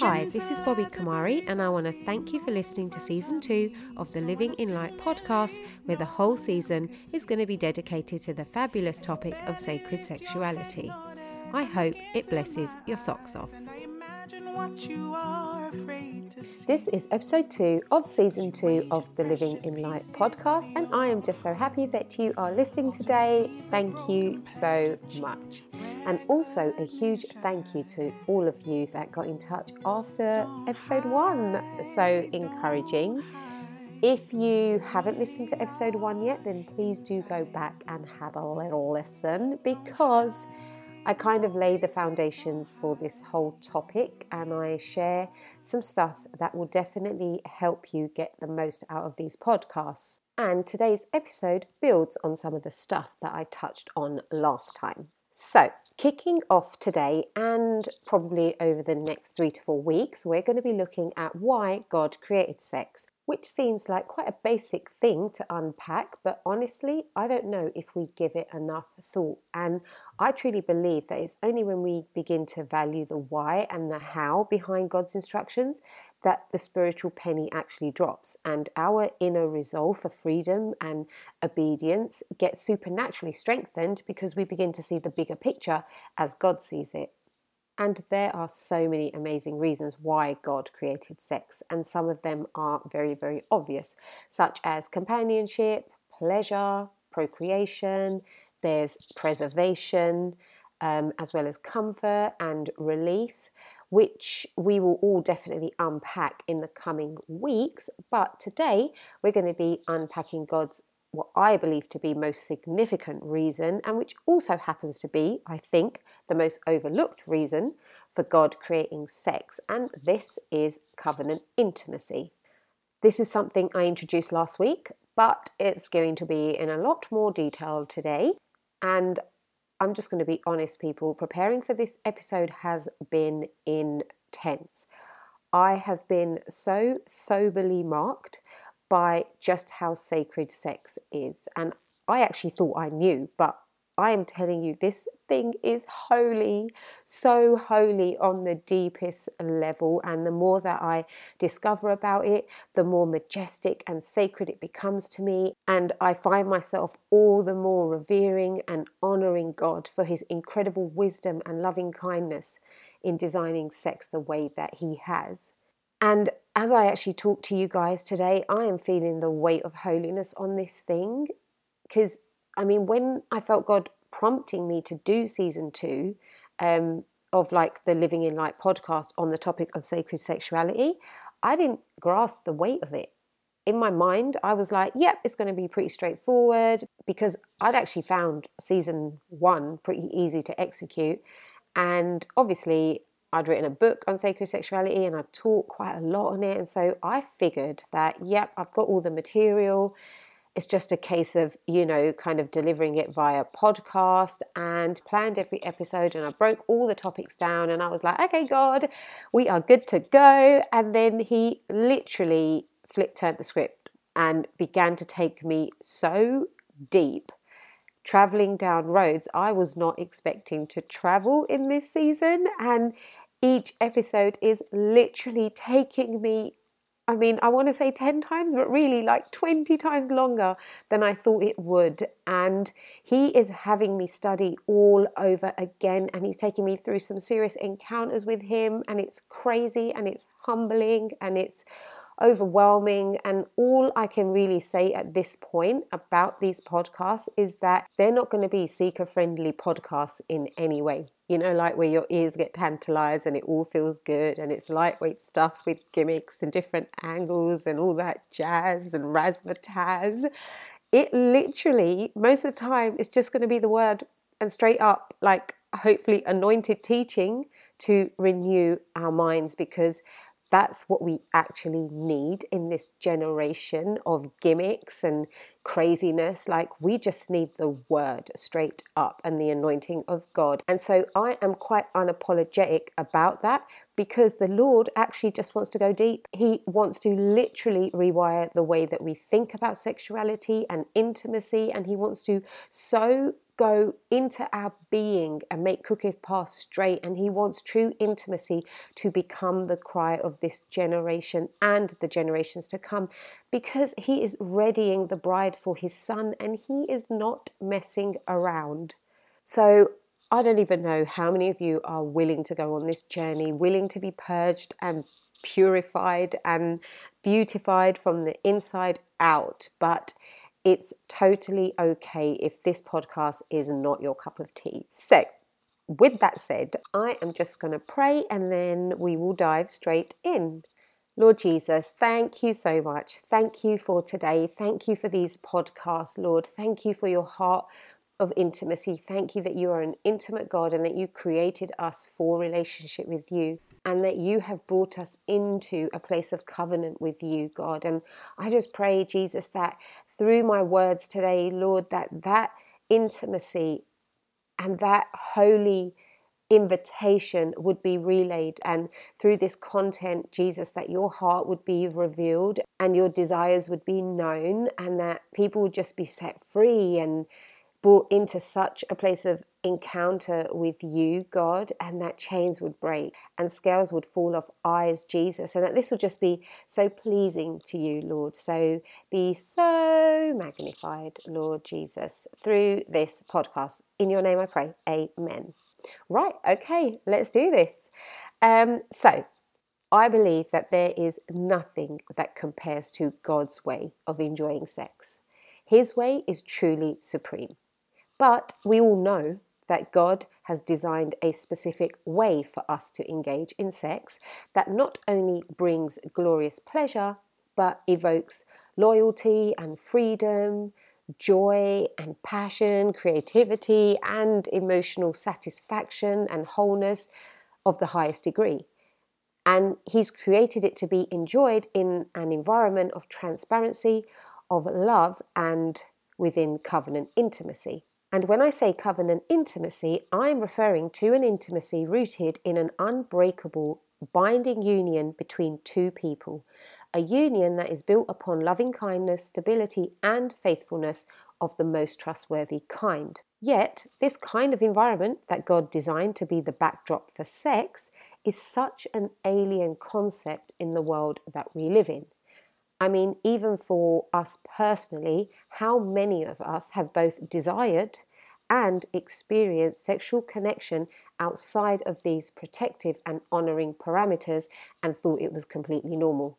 Hi, this is Bobbi Kamari, and I want to thank you for listening to season two of the Living in Light podcast, where the whole season is going to be dedicated to the fabulous topic of sacred sexuality. I hope it blesses your socks off. This is episode two of season two of the Living in Light podcast, and I am just so happy that you are listening today. Thank you so much. And also a huge thank you to all of you that got in touch after episode one. So encouraging. If you haven't listened to episode one yet, then please do go back and have a little listen because I kind of lay the foundations for this whole topic and I share some stuff that will definitely help you get the most out of these podcasts. And today's episode builds on some of the stuff that I touched on last time. So, kicking off today and probably over the next three to four weeks, we're going to be looking at why God created sex which seems like quite a basic thing to unpack, but honestly, I don't know if we give it enough thought. And I truly believe that it's only when we begin to value the why and the how behind God's instructions that the spiritual penny actually drops and our inner resolve for freedom and obedience gets supernaturally strengthened because we begin to see the bigger picture as God sees it. And there are so many amazing reasons why God created sex, and some of them are very, very obvious, such as companionship, pleasure, procreation, there's preservation, um, as well as comfort and relief, which we will all definitely unpack in the coming weeks. But today we're going to be unpacking God's what I believe to be most significant reason, and which also happens to be, I think, the most overlooked reason for God creating sex, and this is covenant intimacy. This is something I introduced last week, but it's going to be in a lot more detail today. And I'm just going to be honest, people, preparing for this episode has been intense. I have been so soberly marked by just how sacred sex is. And I actually thought I knew, but I am telling you, this thing is holy, so holy on the deepest level. And the more that I discover about it, the more majestic and sacred it becomes to me. And I find myself all the more revering and honoring God for his incredible wisdom and loving kindness in designing sex the way that he has. And as I actually talk to you guys today, I am feeling the weight of holiness on this thing. Because, I mean, when I felt God prompting me to do season two um, of like the Living in Light podcast on the topic of sacred sexuality, I didn't grasp the weight of it. In my mind, I was like, yep, it's going to be pretty straightforward because I'd actually found season one pretty easy to execute. And obviously, I'd written a book on sacred sexuality and I'd taught quite a lot on it. And so I figured that, yep, I've got all the material. It's just a case of, you know, kind of delivering it via podcast and planned every episode. And I broke all the topics down and I was like, okay, God, we are good to go. And then he literally flipped, turned the script and began to take me so deep traveling down roads I was not expecting to travel in this season. And each episode is literally taking me I mean, I want to say 10 times, but really like 20 times longer than I thought it would. And he is having me study all over again. And he's taking me through some serious encounters with him. And it's crazy and it's humbling and it's overwhelming. And all I can really say at this point about these podcasts is that they're not going to be seeker friendly podcasts in any way. You know, like where your ears get tantalized and it all feels good and it's lightweight stuff with gimmicks and different angles and all that jazz and razzmatazz. It literally, most of the time, it's just going to be the word and straight up, like hopefully anointed teaching to renew our minds because that's what we actually need in this generation of gimmicks and craziness. Like, we just need the word straight up and the anointing of God. And so I am quite unapologetic about that because the Lord actually just wants to go deep. He wants to literally rewire the way that we think about sexuality and intimacy, and He wants to so go into our being and make crooked paths straight. And He wants true intimacy to become the cry of this generation and the generations to come because He is readying the bride for His Son and He is not messing around. So I don't even know how many of you are willing to go on this journey, willing to be purged and purified and beautified from the inside out. But it's totally okay if this podcast is not your cup of tea. So, with that said, I am just going to pray and then we will dive straight in. Lord Jesus, thank you so much. Thank you for today. Thank you for these podcasts, Lord. Thank you for your heart of intimacy. Thank you that you are an intimate God and that you created us for relationship with you and that you have brought us into a place of covenant with you, God. And I just pray, Jesus, that through my words today, Lord, that that intimacy and that holy invitation would be relayed and through this content jesus that your heart would be revealed and your desires would be known and that people would just be set free and brought into such a place of encounter with you, God, and that chains would break and scales would fall off eyes, Jesus, and that this would just be so pleasing to you, Lord. So be so magnified, Lord Jesus, through this podcast. In your name I pray. Amen. Right, okay, let's do this. Um, so, I believe that there is nothing that compares to God's way of enjoying sex. His way is truly supreme. But we all know that God has designed a specific way for us to engage in sex that not only brings glorious pleasure, but evokes loyalty and freedom, joy and passion, creativity and emotional satisfaction and wholeness of the highest degree. And He's created it to be enjoyed in an environment of transparency, of love, and within covenant intimacy. And when I say covenant intimacy, I'm referring to an intimacy rooted in an unbreakable, binding union between two people, a union that is built upon loving kindness, stability, and faithfulness of the most trustworthy kind. Yet, this kind of environment that God designed to be the backdrop for sex is such an alien concept in the world that we live in. I mean, even for us personally, how many of us have both desired and experienced sexual connection outside of these protective and honoring parameters and thought it was completely normal?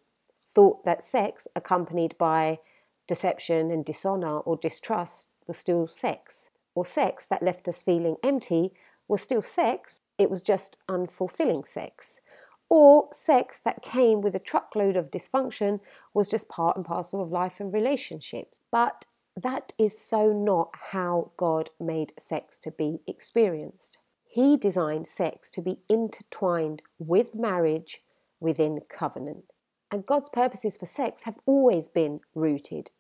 Thought that sex accompanied by deception and dishonor or distrust was still sex, or sex that left us feeling empty was still sex, it was just unfulfilling sex or sex that came with a truckload of dysfunction was just part and parcel of life and relationships. But that is so not how God made sex to be experienced. He designed sex to be intertwined with marriage within covenant. And God's purposes for sex have always been rooted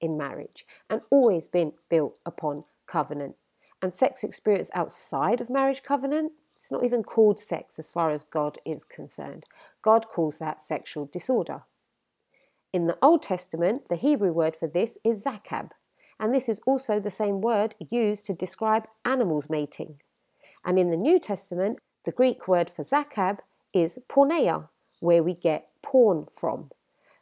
in marriage and always been built upon covenant. And sex experience outside of marriage covenant it's not even called sex as far as God is concerned. God calls that sexual disorder. In the Old Testament, the Hebrew word for this is zakab, and this is also the same word used to describe animals mating. And in the New Testament, the Greek word for zakab is porneia, where we get porn from.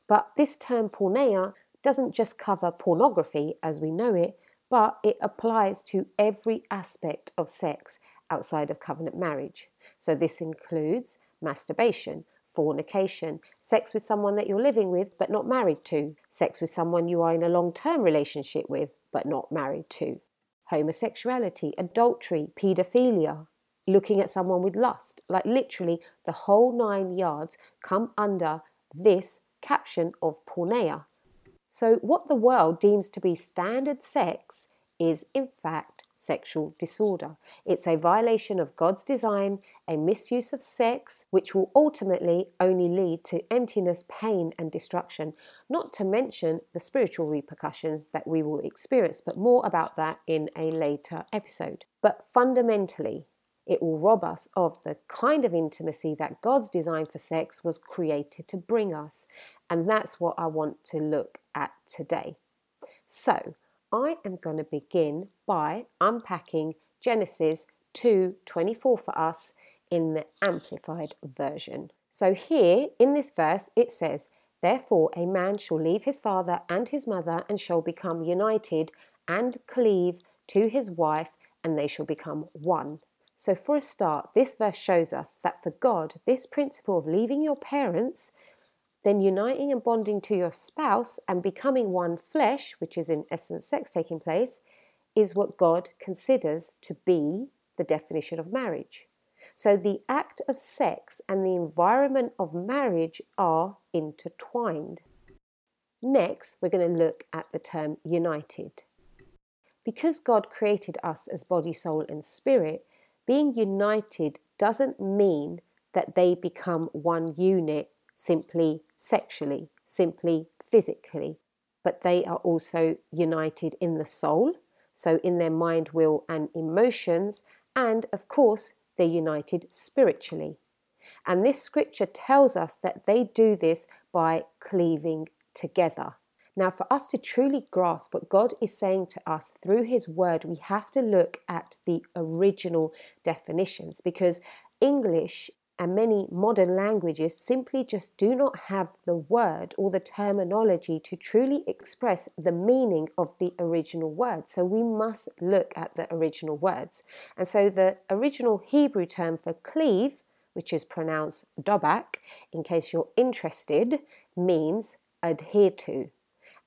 But this term porneia doesn't just cover pornography as we know it, but it applies to every aspect of sex outside of covenant marriage. So this includes masturbation, fornication, sex with someone that you're living with but not married to, sex with someone you are in a long term relationship with but not married to, homosexuality, adultery, paedophilia, looking at someone with lust. Like literally, the whole nine yards come under this caption of porneia. So, what the world deems to be standard sex is, in fact, sexual disorder. It's a violation of God's design, a misuse of sex, which will ultimately only lead to emptiness, pain, and destruction, not to mention the spiritual repercussions that we will experience, but more about that in a later episode. But fundamentally, it will rob us of the kind of intimacy that God's design for sex was created to bring us. And that's what I want to look at today. So, I am going to begin by unpacking Genesis 2:24 for us in the amplified version. So here in this verse it says, Therefore a man shall leave his father and his mother and shall become united and cleave to his wife and they shall become one. So, for a start, this verse shows us that for God, this principle of leaving your parents, then uniting and bonding to your spouse and becoming one flesh, which is in essence sex taking place, is what God considers to be the definition of marriage. So, the act of sex and the environment of marriage are intertwined. Next, we're going to look at the term united. Because God created us as body, soul, and spirit, being united doesn't mean that they become one unit simply sexually, simply physically, but they are also united in the soul, so in their mind, will, and emotions, and of course, they're united spiritually. And this scripture tells us that they do this by cleaving together. Now, for us to truly grasp what God is saying to us through His Word, we have to look at the original definitions because English and many modern languages simply just do not have the word or the terminology to truly express the meaning of the original word. So we must look at the original words. And so the original Hebrew term for cleave, which is pronounced dobak, in case you're interested, means adhere to.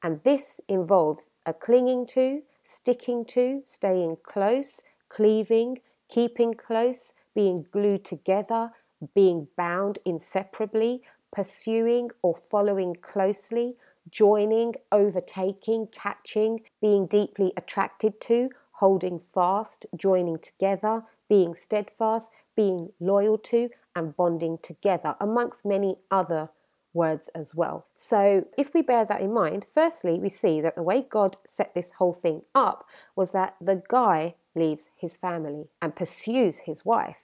And this involves a clinging to, sticking to, staying close, cleaving, keeping close, being glued together, being bound inseparably, pursuing or following closely, joining, overtaking, catching, being deeply attracted to, holding fast, joining together, being steadfast, being loyal to, and bonding together, amongst many other words as well. So, if we bear that in mind, firstly, we see that the way God set this whole thing up was that the guy leaves his family and pursues his wife.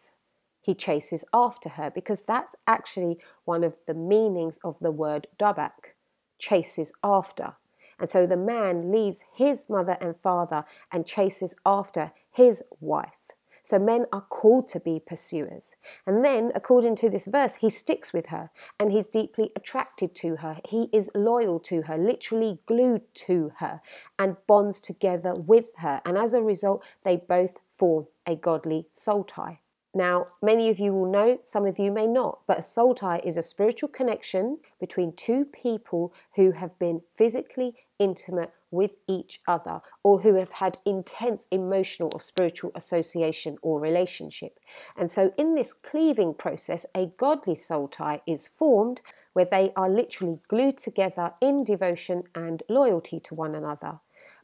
He chases after her because that's actually one of the meanings of the word dabak chases after. And so the man leaves his mother and father and chases after his wife. So men are called to be pursuers. And then, according to this verse, he sticks with her and he's deeply attracted to her. He is loyal to her, literally glued to her, and bonds together with her. And as a result, they both form a godly soul tie. Now, many of you will know, some of you may not, but a soul tie is a spiritual connection between two people who have been physically intimate with each other or who have had intense emotional or spiritual association or relationship. And so, in this cleaving process, a godly soul tie is formed where they are literally glued together in devotion and loyalty to one another.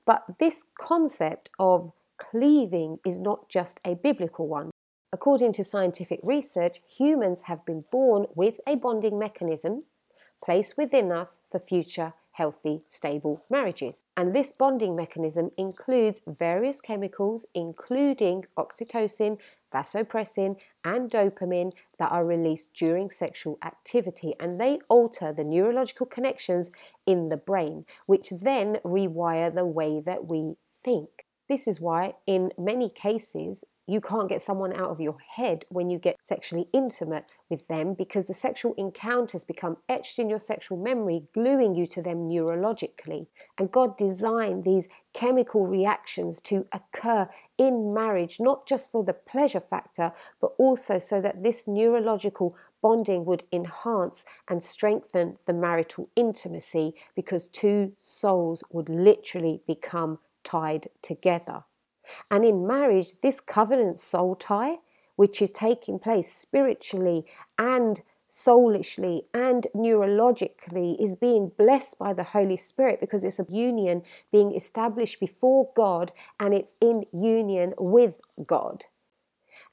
But this concept of cleaving is not just a biblical one. According to scientific research, humans have been born with a bonding mechanism placed within us for future healthy, stable marriages. And this bonding mechanism includes various chemicals, including oxytocin, vasopressin, and dopamine that are released during sexual activity. And they alter the neurological connections in the brain, which then rewire the way that we think. This is why, in many cases, you can't get someone out of your head when you get sexually intimate with them because the sexual encounters become etched in your sexual memory, gluing you to them neurologically. And God designed these chemical reactions to occur in marriage, not just for the pleasure factor, but also so that this neurological bonding would enhance and strengthen the marital intimacy because two souls would literally become tied together. And in marriage, this covenant soul tie, which is taking place spiritually and soulishly and neurologically, is being blessed by the Holy Spirit because it's a union being established before God and it's in union with God.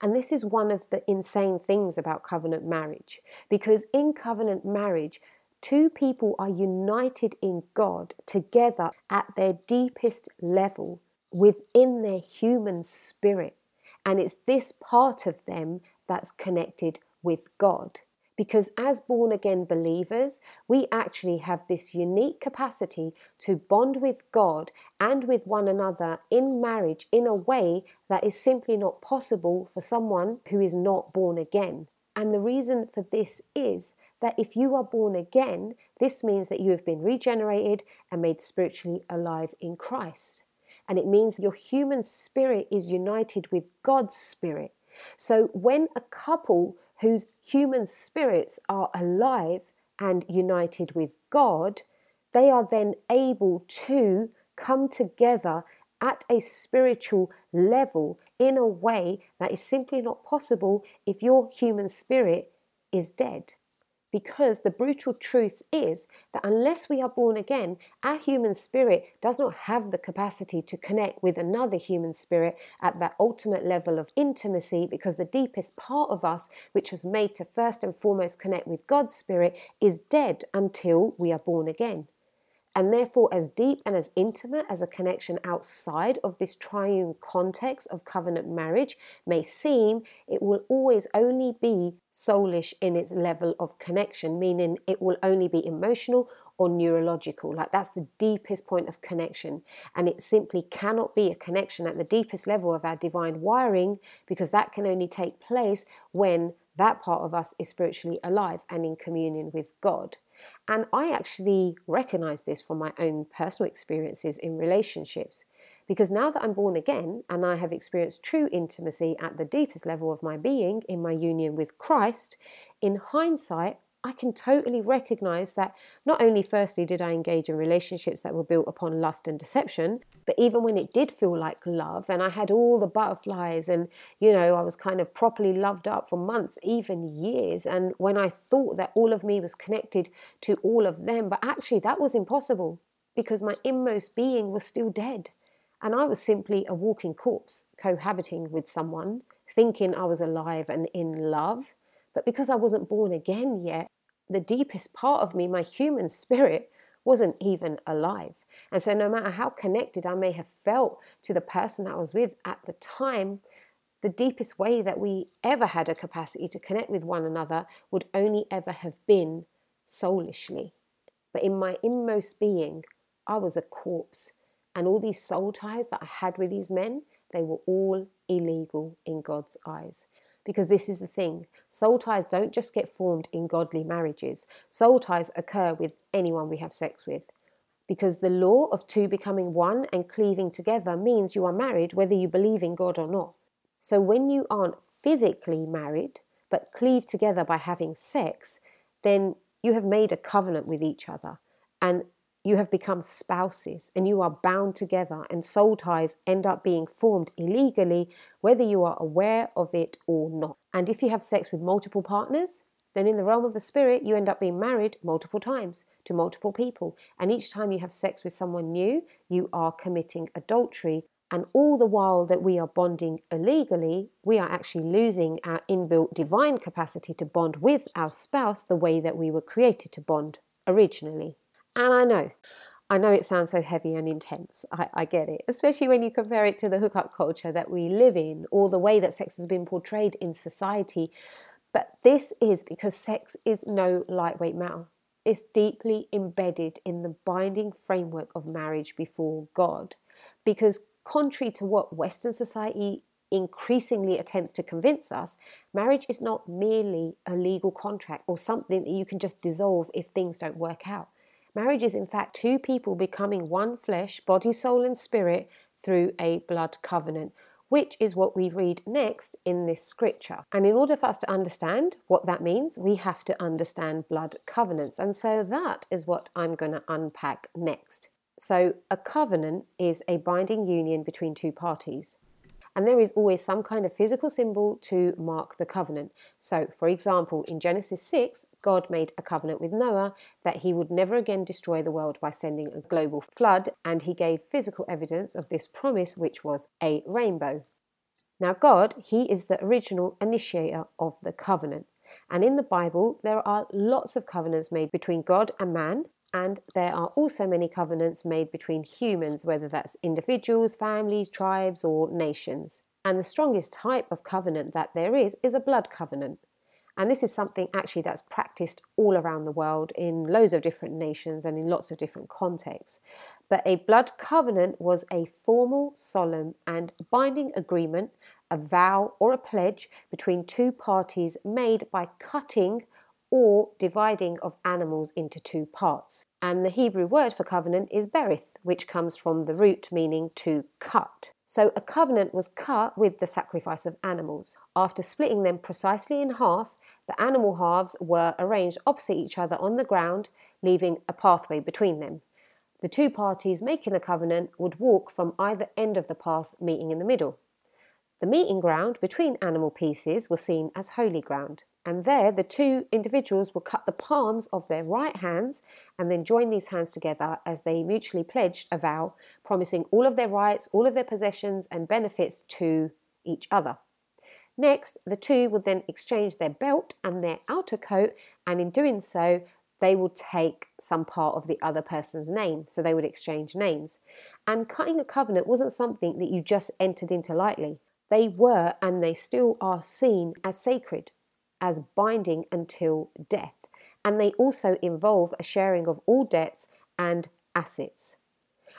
And this is one of the insane things about covenant marriage because in covenant marriage, two people are united in God together at their deepest level within their human spirit. And it's this part of them that's connected with God. Because as born again believers, we actually have this unique capacity to bond with God and with one another in marriage in a way that is simply not possible for someone who is not born again. And the reason for this is that if you are born again, this means that you have been regenerated and made spiritually alive in Christ. And it means your human spirit is united with God's spirit. So when a couple whose human spirits are alive and united with God, they are then able to come together at a spiritual level in a way that is simply not possible if your human spirit is dead because the brutal truth is that unless we are born again, our human spirit does not have the capacity to connect with another human spirit at that ultimate level of intimacy because the deepest part of us, which was made to first and foremost connect with God's spirit, is dead until we are born again. And therefore, as deep and as intimate as a connection outside of this triune context of covenant marriage may seem, it will always only be soulish in its level of connection, meaning it will only be emotional or neurological. Like that's the deepest point of connection. And it simply cannot be a connection at the deepest level of our divine wiring because that can only take place when that part of us is spiritually alive and in communion with God. And I actually recognize this from my own personal experiences in relationships. Because now that I'm born again and I have experienced true intimacy at the deepest level of my being in my union with Christ, in hindsight, I can totally recognize that not only, firstly, did I engage in relationships that were built upon lust and deception, but even when it did feel like love and I had all the butterflies and, you know, I was kind of properly loved up for months, even years, and when I thought that all of me was connected to all of them, but actually that was impossible because my inmost being was still dead. And I was simply a walking corpse cohabiting with someone, thinking I was alive and in love but because I wasn't born again yet, the deepest part of me, my human spirit, wasn't even alive. And so, no matter how connected I may have felt to the person I was with at the time, the deepest way that we ever had a capacity to connect with one another would only ever have been soulishly. But in my inmost being, I was a corpse. And all these soul ties that I had with these men, they were all illegal in God's eyes. Because this is the thing soul ties don't just get formed in godly marriages, soul ties occur with anyone we have sex with. Because the law of two becoming one and cleaving together means you are married whether you believe in God or not. So when you aren't physically married, but cleave together by having sex, then you have made a covenant with each other. And you have become spouses and you are bound together, and soul ties end up being formed illegally, whether you are aware of it or not. And if you have sex with multiple partners, then in the realm of the spirit, you end up being married multiple times to multiple people. And each time you have sex with someone new, you are committing adultery. And all the while that we are bonding illegally, we are actually losing our inbuilt divine capacity to bond with our spouse the way that we were created to bond originally. And I know, I know it sounds so heavy and intense. I, I, get it, especially when you compare it to the hookup culture that we live in or the way that sex has been portrayed in society. But this is because sex is no lightweight matter. It's deeply embedded in the binding framework of marriage before God. Because, contrary to what Western society increasingly attempts to convince us, marriage is not merely a legal contract or something that you can just dissolve if things don't work out. Marriage is, in fact, two people becoming one flesh, body, soul, and spirit through a blood covenant, which is what we read next in this scripture. And in order for us to understand what that means, we have to understand blood covenants. And so that is what I'm going to unpack next. So, a covenant is a binding union between two parties and there is always some kind of physical symbol to mark the covenant. So, for example, in Genesis 6, God made a covenant with Noah that he would never again destroy the world by sending a global flood, and he gave physical evidence of this promise, which was a rainbow. Now, God, He is the original initiator of the covenant. And in the Bible, there are lots of covenants made between God and man, and there are also many covenants made between humans, whether that's individuals, families, tribes, or nations. And the strongest type of covenant that there is is a blood covenant. And this is something actually that's practiced all around the world in loads of different nations and in lots of different contexts. But a blood covenant was a formal, solemn, and binding agreement, a vow, or a pledge between two parties made by cutting or dividing of animals into two parts. And the Hebrew word for covenant is berith, which comes from the root meaning to cut. So a covenant was cut with the sacrifice of animals. After splitting them precisely in half, the animal halves were arranged opposite each other on the ground, leaving a pathway between them. The two parties making the covenant would walk from either end of the path, meeting in the middle. The meeting ground between animal pieces was seen as holy ground, and there the two individuals would cut the palms of their right hands and then join these hands together as they mutually pledged a vow, promising all of their rights, all of their possessions, and benefits to each other. Next, the two would then exchange their belt and their outer coat, and in doing so, they would take some part of the other person's name. So they would exchange names. And cutting a covenant wasn't something that you just entered into lightly. They were and they still are seen as sacred, as binding until death. And they also involve a sharing of all debts and assets.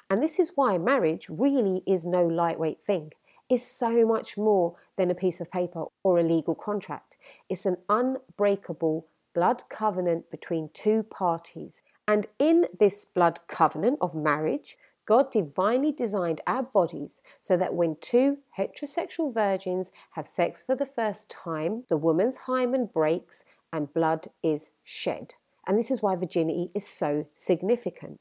And this is why marriage really is no lightweight thing. It's so much more than a piece of paper or a legal contract. It's an unbreakable blood covenant between two parties. And in this blood covenant of marriage, God divinely designed our bodies so that when two heterosexual virgins have sex for the first time, the woman's hymen breaks and blood is shed. And this is why virginity is so significant.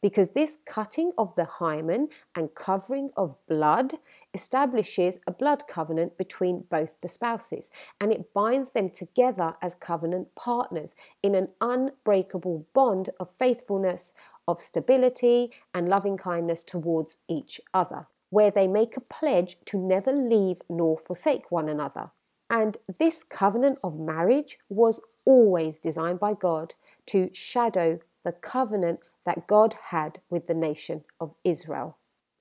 Because this cutting of the hymen and covering of blood establishes a blood covenant between both the spouses and it binds them together as covenant partners in an unbreakable bond of faithfulness, of stability and loving kindness towards each other, where they make a pledge to never leave nor forsake one another. And this covenant of marriage was always designed by God to shadow the covenant that God had with the nation of Israel.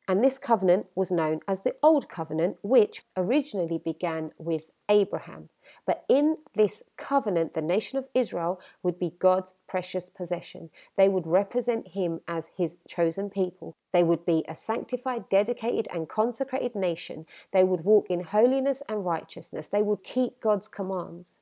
And this covenant was known as the Old Covenant, which originally began with Abraham. But in this covenant, the nation of Israel would be God's precious possession. They would represent him as his chosen people. They would be a sanctified, dedicated, and consecrated nation. They would walk in holiness and righteousness. They would keep God's commands.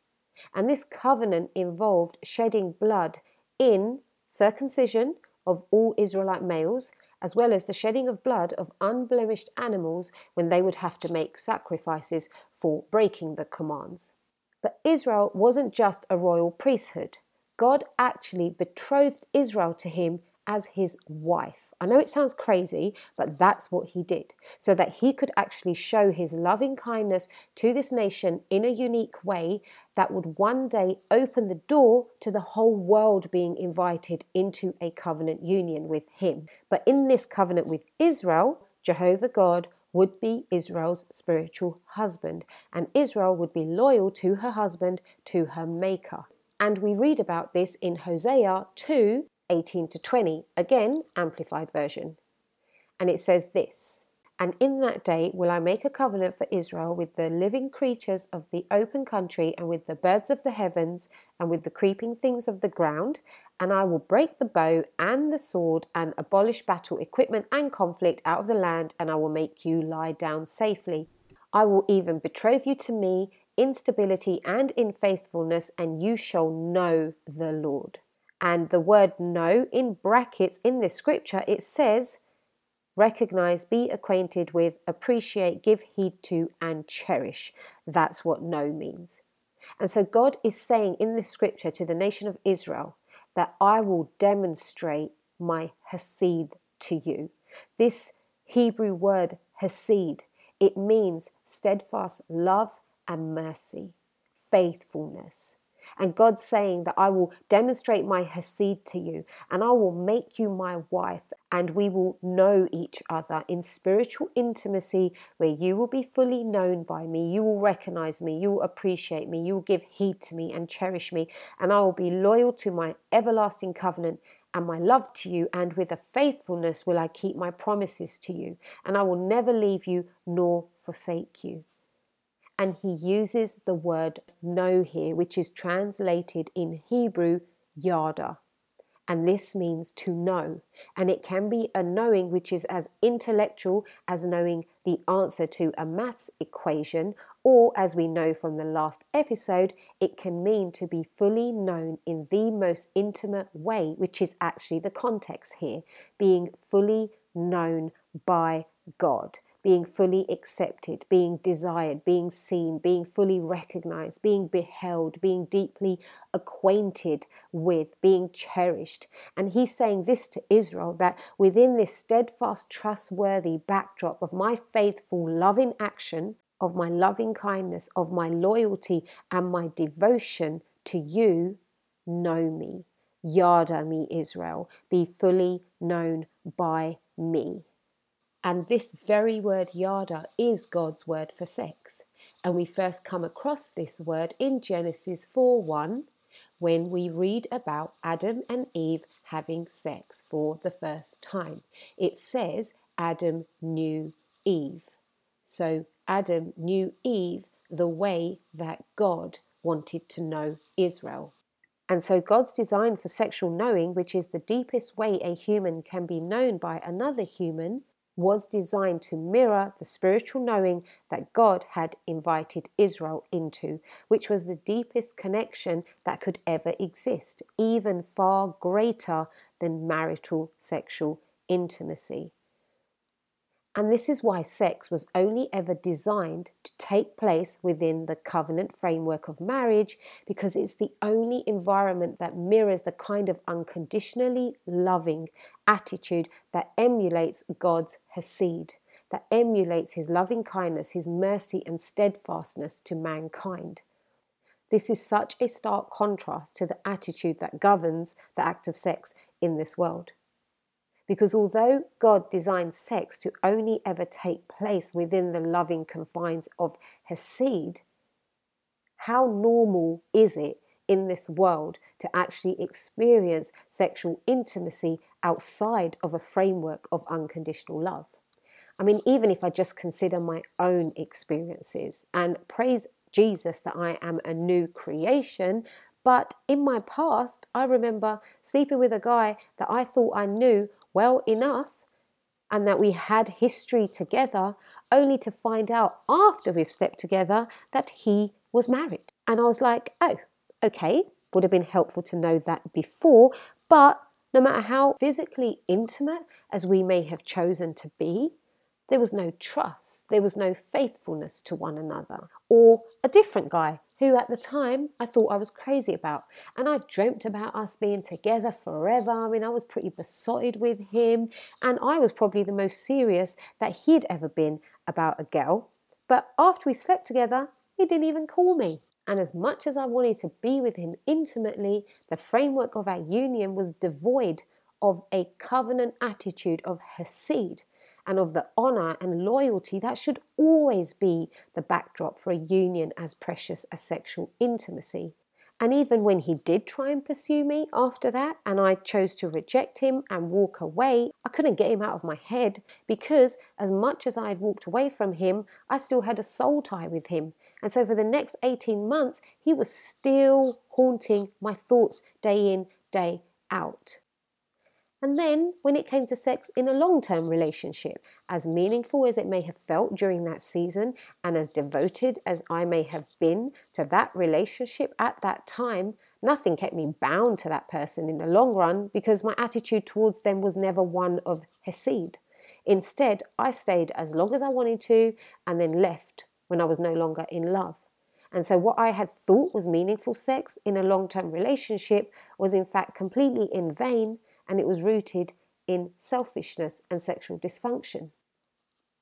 And this covenant involved shedding blood in circumcision of all Israelite males as well as the shedding of blood of unblemished animals when they would have to make sacrifices for breaking the commands. But Israel wasn't just a royal priesthood. God actually betrothed Israel to him as his wife. I know it sounds crazy, but that's what he did, so that he could actually show his loving kindness to this nation in a unique way that would one day open the door to the whole world being invited into a covenant union with him. But in this covenant with Israel, Jehovah God would be Israel's spiritual husband, and Israel would be loyal to her husband, to her maker. And we read about this in Hosea 2 18 to 20, again, amplified version. And it says this And in that day will I make a covenant for Israel with the living creatures of the open country, and with the birds of the heavens, and with the creeping things of the ground. And I will break the bow and the sword, and abolish battle equipment and conflict out of the land, and I will make you lie down safely. I will even betroth you to me in stability and in faithfulness, and you shall know the Lord. And the word know in brackets in this scripture, it says, recognize, be acquainted with, appreciate, give heed to, and cherish. That's what know means. And so God is saying in this scripture to the nation of Israel that I will demonstrate my hesed to you. This Hebrew word hesed, it means steadfast love and mercy, faithfulness, and God's saying that I will demonstrate my Hesed to you and I will make you my wife and we will know each other in spiritual intimacy where you will be fully known by me. You will recognize me. You will appreciate me. You will give heed to me and cherish me. And I will be loyal to my everlasting covenant and my love to you, and with a faithfulness will I keep my promises to you, and I will never leave you nor forsake you. And he uses the word know here, which is translated in Hebrew yada. And this means to know. And it can be a knowing which is as intellectual as knowing the answer to a maths equation, or as we know from the last episode, it can mean to be fully known in the most intimate way, which is actually the context here, being fully known by God being fully accepted, being desired, being seen, being fully recognized, being beheld, being deeply acquainted with, being cherished. And he's saying this to Israel that within this steadfast, trustworthy backdrop of my faithful, loving action, of my loving kindness, of my loyalty, and my devotion to you, know me. Yada me, Israel. Be fully known by me. And this very word yada is God's word for sex. And we first come across this word in Genesis 4 1 when we read about Adam and Eve having sex for the first time. It says Adam knew Eve. So Adam knew Eve the way that God wanted to know Israel. And so God's design for sexual knowing, which is the deepest way a human can be known by another human, was designed to mirror the spiritual knowing that God had invited Israel into, which was the deepest connection that could ever exist, even far greater than marital sexual intimacy. And this is why sex was only ever designed to take place within the covenant framework of marriage, because it's the only environment that mirrors the kind of unconditionally loving attitude that emulates God's Hesed, that emulates his loving kindness, his mercy, and steadfastness to mankind. This is such a stark contrast to the attitude that governs the act of sex in this world. Because although God designed sex to only ever take place within the loving confines of Hesed, how normal is it in this world to actually experience sexual intimacy outside of a framework of unconditional love? I mean, even if I just consider my own experiences and praise Jesus that I am a new creation, but in my past, I remember sleeping with a guy that I thought I knew well enough and that we had history together, only to find out after we've slept together that he was married. And I was like, oh, okay, would have been helpful to know that before, but no matter how physically intimate as we may have chosen to be, there was no trust, there was no faithfulness to one another. Or a different guy who at the time I thought I was crazy about. And I dreamt about us being together forever. I mean, I was pretty besotted with him, and I was probably the most serious that he'd ever been about a girl. But after we slept together, he didn't even call me. And as much as I wanted to be with him intimately, the framework of our union was devoid of a covenant attitude of Hesed, and of the honour and loyalty that should always be the backdrop for a union as precious as sexual intimacy. And even when he did try and pursue me after that, and I chose to reject him and walk away, I couldn't get him out of my head because, as much as I had walked away from him, I still had a soul tie with him. And so, for the next 18 months, he was still haunting my thoughts day in, day out. And then, when it came to sex in a long term relationship, as meaningful as it may have felt during that season, and as devoted as I may have been to that relationship at that time, nothing kept me bound to that person in the long run because my attitude towards them was never one of Hesed. Instead, I stayed as long as I wanted to and then left when I was no longer in love. And so, what I had thought was meaningful sex in a long term relationship was in fact completely in vain and it was rooted in selfishness and sexual dysfunction.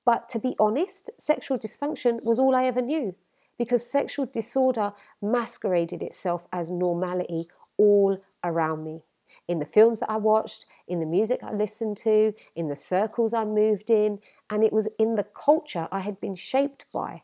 But to be honest, sexual dysfunction was all I ever knew because sexual disorder masqueraded itself as normality all around me. In the films that I watched, in the music I listened to, in the circles I moved in, and it was in the culture I had been shaped by.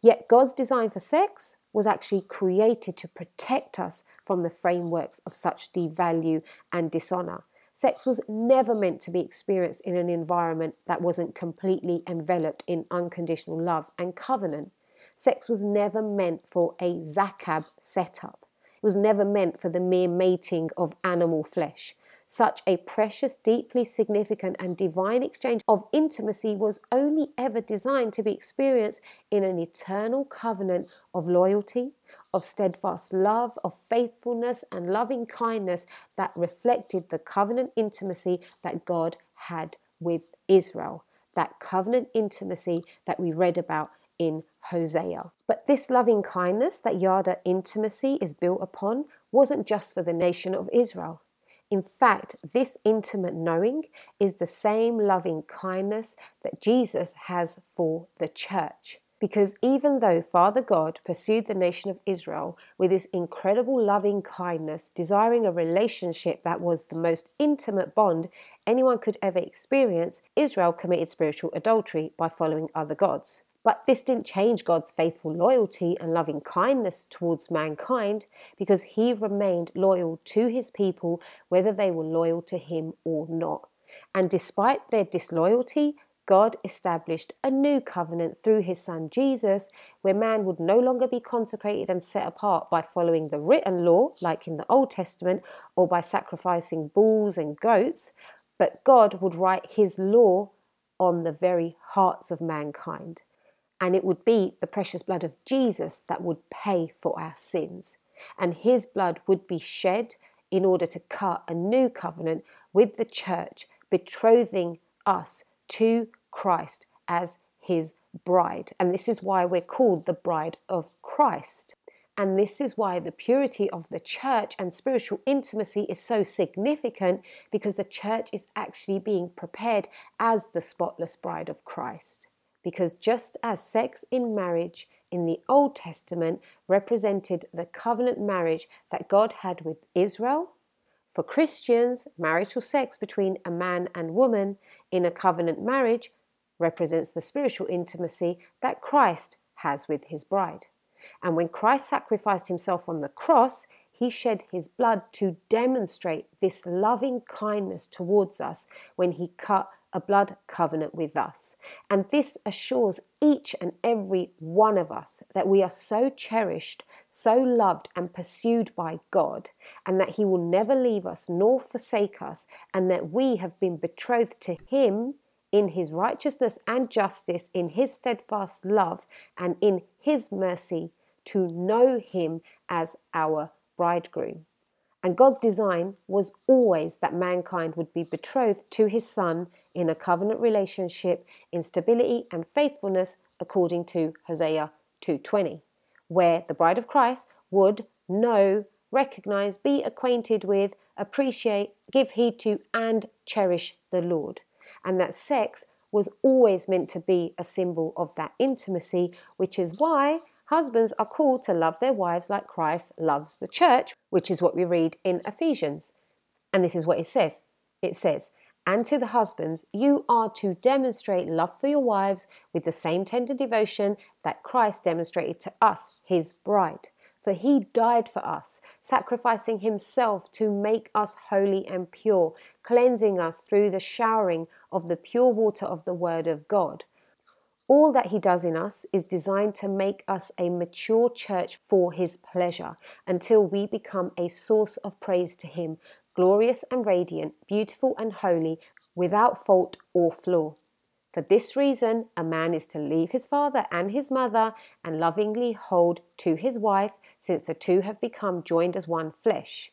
Yet God's design for sex was actually created to protect us from the frameworks of such devalue and dishonor. Sex was never meant to be experienced in an environment that wasn't completely enveloped in unconditional love and covenant. Sex was never meant for a zakab setup. It was never meant for the mere mating of animal flesh. Such a precious, deeply significant, and divine exchange of intimacy was only ever designed to be experienced in an eternal covenant of loyalty, of steadfast love, of faithfulness, and loving kindness that reflected the covenant intimacy that God had with Israel. That covenant intimacy that we read about in Hosea. But this loving kindness that Yada intimacy is built upon wasn't just for the nation of Israel. In fact, this intimate knowing is the same loving kindness that Jesus has for the church. Because even though Father God pursued the nation of Israel with this incredible loving kindness, desiring a relationship that was the most intimate bond anyone could ever experience, Israel committed spiritual adultery by following other gods. But this didn't change God's faithful loyalty and loving kindness towards mankind because he remained loyal to his people whether they were loyal to him or not. And despite their disloyalty, God established a new covenant through his son Jesus, where man would no longer be consecrated and set apart by following the written law, like in the Old Testament, or by sacrificing bulls and goats, but God would write his law on the very hearts of mankind and it would be the precious blood of Jesus that would pay for our sins. And his blood would be shed in order to cut a new covenant with the church, betrothing us to Christ as his bride. And this is why we're called the bride of Christ. And this is why the purity of the church and spiritual intimacy is so significant because the church is actually being prepared as the spotless bride of Christ because just as sex in marriage in the Old Testament represented the covenant marriage that God had with Israel, for Christians, marital sex between a man and woman in a covenant marriage represents the spiritual intimacy that Christ has with his bride. And when Christ sacrificed himself on the cross, he shed his blood to demonstrate this loving kindness towards us when he cut a blood covenant with us. And this assures each and every one of us that we are so cherished, so loved, and pursued by God, and that He will never leave us nor forsake us, and that we have been betrothed to Him in His righteousness and justice, in His steadfast love, and in His mercy to know Him as our bridegroom. And God's design was always that mankind would be betrothed to his son in a covenant relationship in stability and faithfulness according to Hosea 2:20, where the bride of Christ would know, recognize, be acquainted with, appreciate, give heed to and cherish the Lord. And that sex was always meant to be a symbol of that intimacy, which is why husbands are called to love their wives like Christ loves the church, which is what we read in Ephesians. And this is what it says it says, and to the husbands, you are to demonstrate love for your wives with the same tender devotion that Christ demonstrated to us, his bride. For he died for us, sacrificing himself to make us holy and pure, cleansing us through the showering of the pure water of the Word of God. All that He does in us is designed to make us a mature church for His pleasure until we become a source of praise to Him, glorious and radiant, beautiful and holy, without fault or flaw. For this reason, a man is to leave his father and his mother and lovingly hold to his wife, since the two have become joined as one flesh.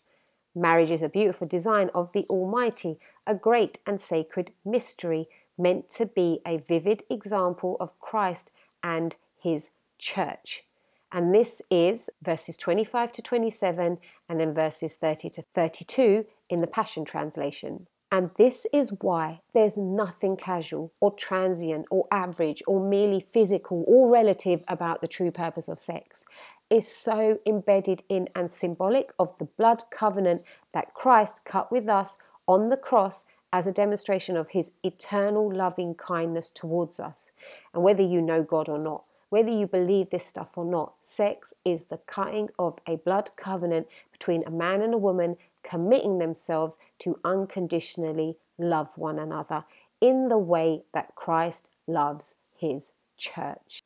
Marriage is a beautiful design of the Almighty, a great and sacred mystery meant to be a vivid example of Christ and his church. And this is verses 25 to 27 and then verses 30 to 32 in the Passion Translation. And this is why there's nothing casual or transient or average or merely physical or relative about the true purpose of sex. Is so embedded in and symbolic of the blood covenant that Christ cut with us on the cross as a demonstration of his eternal loving kindness towards us. And whether you know God or not, whether you believe this stuff or not, sex is the cutting of a blood covenant between a man and a woman committing themselves to unconditionally love one another in the way that Christ loves his church.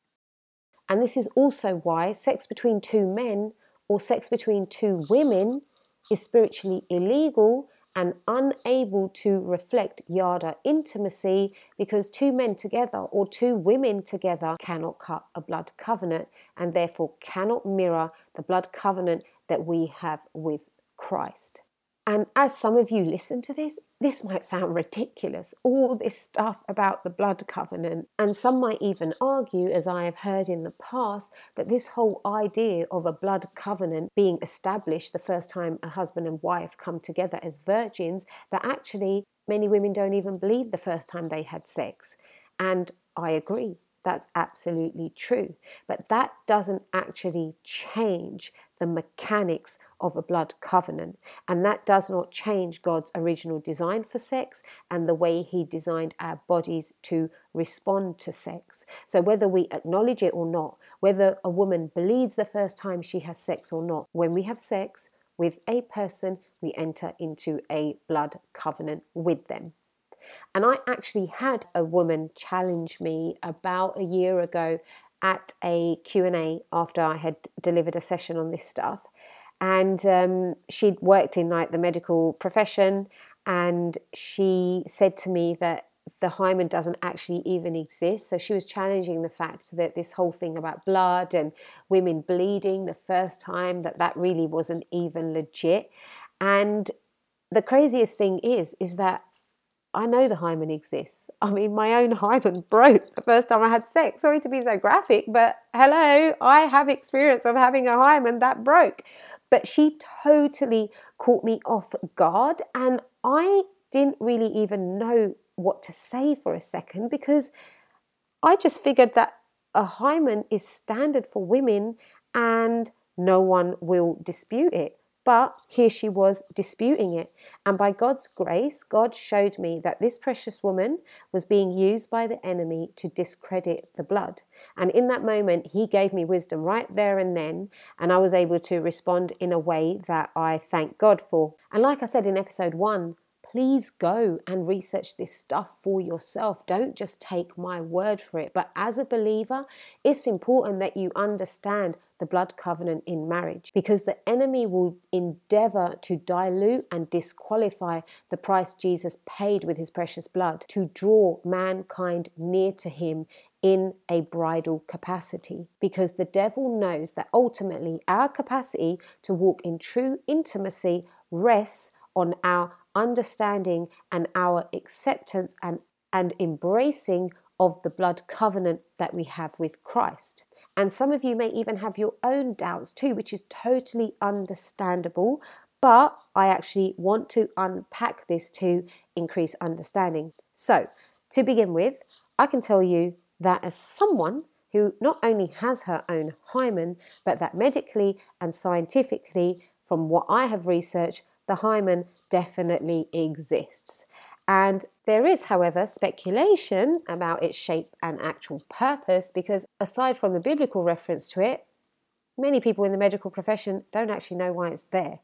And this is also why sex between two men or sex between two women is spiritually illegal and unable to reflect yada intimacy because two men together or two women together cannot cut a blood covenant and therefore cannot mirror the blood covenant that we have with Christ. And as some of you listen to this, this might sound ridiculous, all this stuff about the blood covenant. And some might even argue, as I have heard in the past, that this whole idea of a blood covenant being established the first time a husband and wife come together as virgins, that actually many women don't even believe the first time they had sex. And I agree. That's absolutely true. But that doesn't actually change the mechanics of a blood covenant. And that does not change God's original design for sex and the way He designed our bodies to respond to sex. So, whether we acknowledge it or not, whether a woman bleeds the first time she has sex or not, when we have sex with a person, we enter into a blood covenant with them. And I actually had a woman challenge me about a year ago at a Q&A after I had delivered a session on this stuff. And um, she'd worked in like the medical profession and she said to me that the hymen doesn't actually even exist. So she was challenging the fact that this whole thing about blood and women bleeding the first time that that really wasn't even legit. And the craziest thing is is that I know the hymen exists. I mean, my own hymen broke the first time I had sex. Sorry to be so graphic, but hello, I have experience of having a hymen that broke. But she totally caught me off guard, and I didn't really even know what to say for a second because I just figured that a hymen is standard for women and no one will dispute it. But here she was disputing it. And by God's grace, God showed me that this precious woman was being used by the enemy to discredit the blood. And in that moment, He gave me wisdom right there and then. And I was able to respond in a way that I thank God for. And like I said in episode one, please go and research this stuff for yourself. Don't just take my word for it. But as a believer, it's important that you understand the blood covenant in marriage because the enemy will endeavor to dilute and disqualify the price Jesus paid with his precious blood to draw mankind near to him in a bridal capacity because the devil knows that ultimately our capacity to walk in true intimacy rests on our understanding and our acceptance and, and embracing of the blood covenant that we have with Christ. And some of you may even have your own doubts too, which is totally understandable. But I actually want to unpack this to increase understanding. So, to begin with, I can tell you that as someone who not only has her own hymen, but that medically and scientifically, from what I have researched, the hymen definitely exists. And there is, however, speculation about its shape and actual purpose because, aside from the biblical reference to it, many people in the medical profession don't actually know why it's there.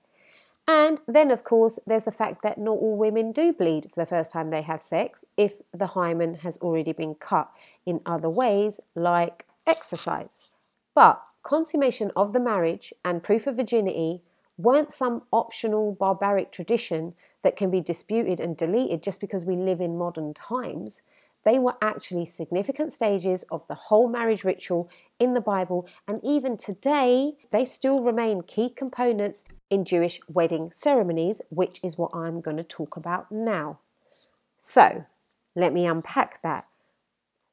And then, of course, there's the fact that not all women do bleed for the first time they have sex if the hymen has already been cut in other ways, like exercise. But consummation of the marriage and proof of virginity weren't some optional barbaric tradition that can be disputed and deleted just because we live in modern times. They were actually significant stages of the whole marriage ritual in the Bible, and even today, they still remain key components in Jewish wedding ceremonies, which is what I'm going to talk about now. So, let me unpack that.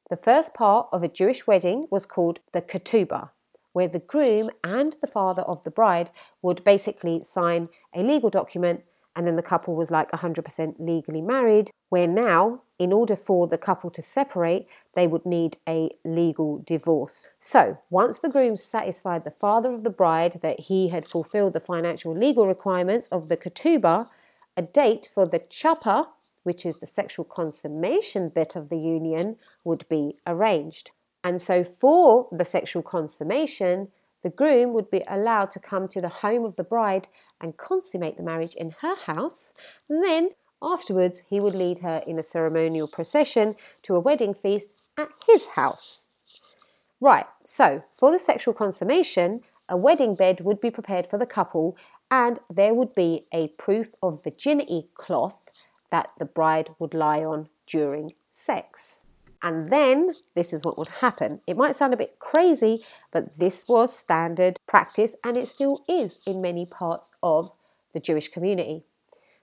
The first part of a Jewish wedding was called the ketubah, where the groom and the father of the bride would basically sign a legal document and then the couple was like 100% legally married. Where now, in order for the couple to separate, they would need a legal divorce. So, once the groom satisfied the father of the bride that he had fulfilled the financial legal requirements of the ketubah, a date for the chuppah, which is the sexual consummation bit of the union, would be arranged. And so, for the sexual consummation, the groom would be allowed to come to the home of the bride and consummate the marriage in her house. And then afterwards, he would lead her in a ceremonial procession to a wedding feast at his house. Right, so for the sexual consummation, a wedding bed would be prepared for the couple and there would be a proof of virginity cloth that the bride would lie on during sex. And then this is what would happen. It might sound a bit crazy, but this was standard practice and it still is in many parts of the Jewish community.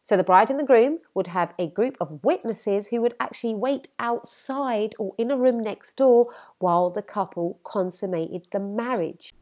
So the bride and the groom would have a group of witnesses who would actually wait outside or in a room next door while the couple consummated the marriage.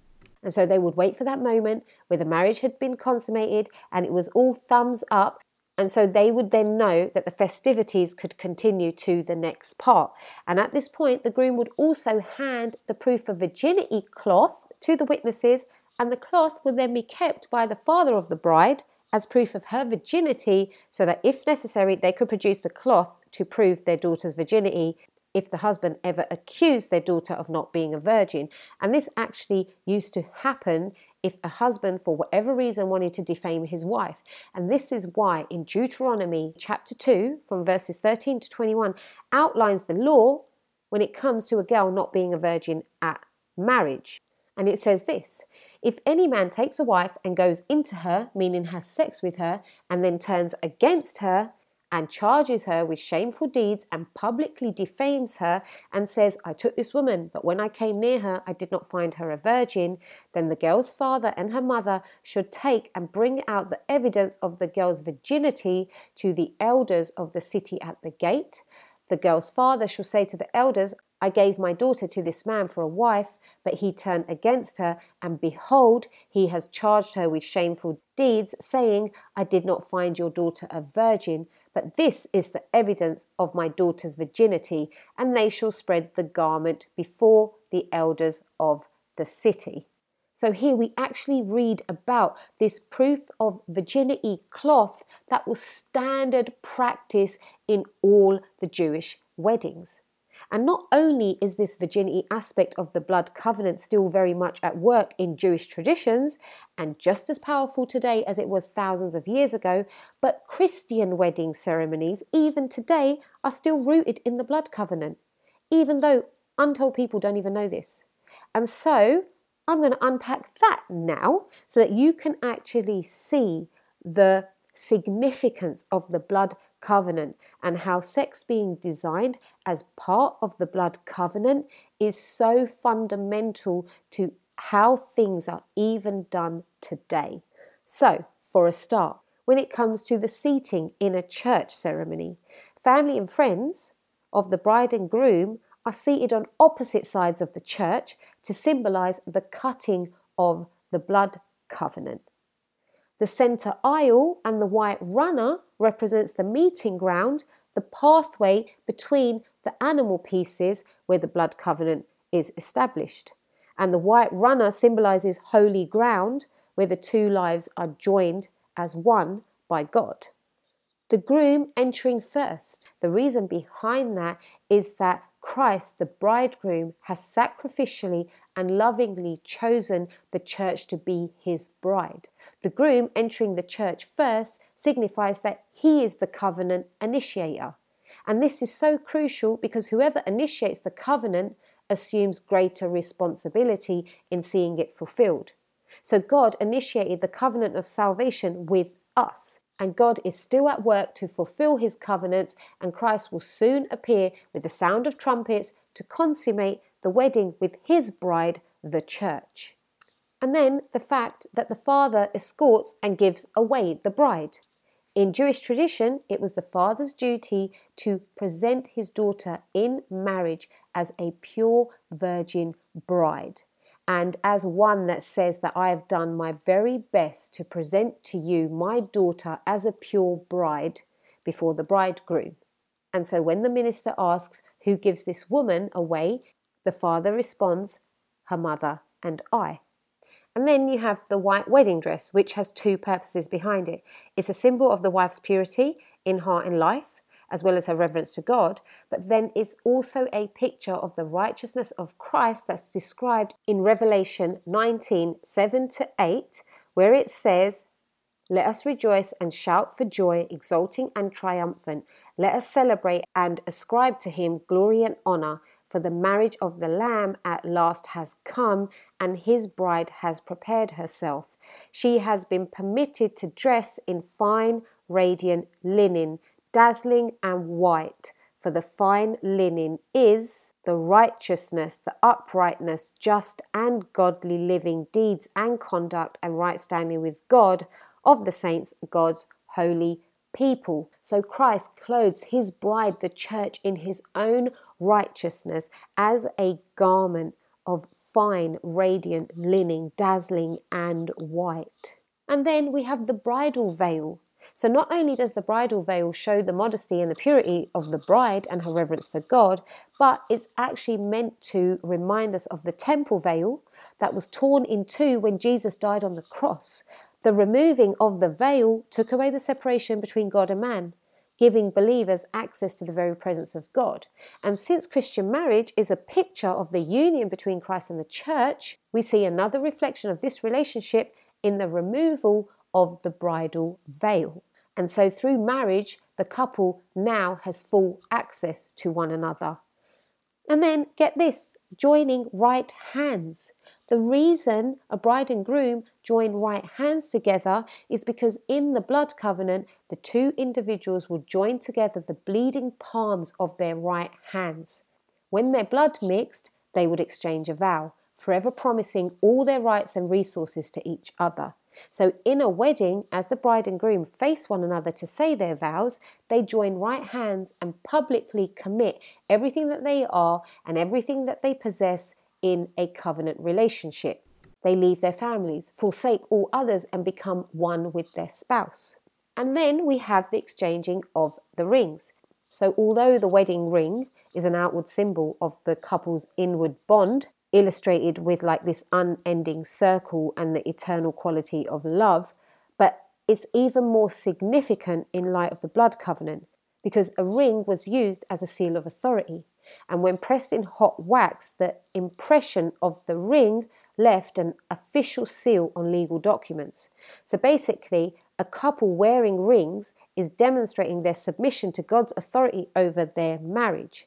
And so they would wait for that moment where the marriage had been consummated and it was all thumbs up and so they would then know that the festivities could continue to the next part. And at this point, the groom would also hand the proof of virginity cloth to the witnesses, and the cloth would then be kept by the father of the bride as proof of her virginity, so that if necessary, they could produce the cloth to prove their daughter's virginity if the husband ever accused their daughter of not being a virgin. And this actually used to happen if a husband, for whatever reason, wanted to defame his wife. And this is why in Deuteronomy chapter 2, from verses 13 to 21, outlines the law when it comes to a girl not being a virgin at marriage. And it says this If any man takes a wife and goes into her, meaning has sex with her, and then turns against her, and charges her with shameful deeds and publicly defames her and says, I took this woman, but when I came near her, I did not find her a virgin, then the girl's father and her mother should take and bring out the evidence of the girl's virginity to the elders of the city at the gate. The girl's father shall say to the elders, I gave my daughter to this man for a wife, but he turned against her, and behold, he has charged her with shameful deeds, saying, I did not find your daughter a virgin. But this is the evidence of my daughter's virginity, and they shall spread the garment before the elders of the city. So here we actually read about this proof of virginity cloth that was standard practice in all the Jewish weddings. And not only is this virginity aspect of the blood covenant still very much at work in Jewish traditions and just as powerful today as it was thousands of years ago, but Christian wedding ceremonies, even today, are still rooted in the blood covenant, even though untold people don't even know this. And so I'm going to unpack that now so that you can actually see the significance of the blood covenant and how sex being designed as part of the blood covenant is so fundamental to how things are even done today. So, for a start, when it comes to the seating in a church ceremony, family and friends of the bride and groom are seated on opposite sides of the church to symbolize the cutting of the blood covenant. The centre aisle and the white runner represents the meeting ground, the pathway between the animal pieces where the blood covenant is established. And the white runner symbolizes holy ground where the two lives are joined as one by God. The groom entering first. The reason behind that is that Christ, the bridegroom, has sacrificially and lovingly chosen the church to be his bride. The groom entering the church first signifies that he is the covenant initiator. And this is so crucial because whoever initiates the covenant assumes greater responsibility in seeing it fulfilled. So God initiated the covenant of salvation with us and God is still at work to fulfill his covenants, and Christ will soon appear with the sound of trumpets to consummate the wedding with his bride, the church. And then the fact that the father escorts and gives away the bride. In Jewish tradition, it was the father's duty to present his daughter in marriage as a pure virgin bride and as one that says that I have done my very best to present to you my daughter as a pure bride before the bridegroom. And so when the minister asks, Who gives this woman away? The father responds, Her mother and I. And then you have the white wedding dress, which has two purposes behind it. It's a symbol of the wife's purity in heart and life, as well as her reverence to God, but then it's also a picture of the righteousness of Christ that's described in Revelation 19 7 to 8, where it says, Let us rejoice and shout for joy, exulting and triumphant. Let us celebrate and ascribe to him glory and honor. For the marriage of the Lamb at last has come, and his bride has prepared herself. She has been permitted to dress in fine, radiant linen, dazzling and white. For the fine linen is the righteousness, the uprightness, just and godly living deeds and conduct and right standing with God of the saints, God's holy people. So Christ clothes his bride, the church, in his own righteousness as a garment of fine, radiant linen, dazzling and white. And then we have the bridal veil. So not only does the bridal veil show the modesty and the purity of the bride and her reverence for God, but it's actually meant to remind us of the temple veil that was torn in two when Jesus died on the cross. The removing of the veil took away the separation between God and man, giving believers access to the very presence of God. And since Christian marriage is a picture of the union between Christ and the church, we see another reflection of this relationship in the removal of the bridal veil. And so through marriage, the couple now has full access to one another. And then get this joining right hands. The reason a bride and groom join right hands together is because in the blood covenant, the two individuals will join together the bleeding palms of their right hands. When their blood mixed, they would exchange a vow, forever promising all their rights and resources to each other. So, in a wedding, as the bride and groom face one another to say their vows, they join right hands and publicly commit everything that they are and everything that they possess in a covenant relationship. They leave their families, forsake all others, and become one with their spouse. And then we have the exchanging of the rings. So, although the wedding ring is an outward symbol of the couple's inward bond, illustrated with like this unending circle and the eternal quality of love, but it's even more significant in light of the blood covenant because a ring was used as a seal of authority. And when pressed in hot wax, the impression of the ring left an official seal on legal documents. So basically, a couple wearing rings is demonstrating their submission to God's authority over their marriage.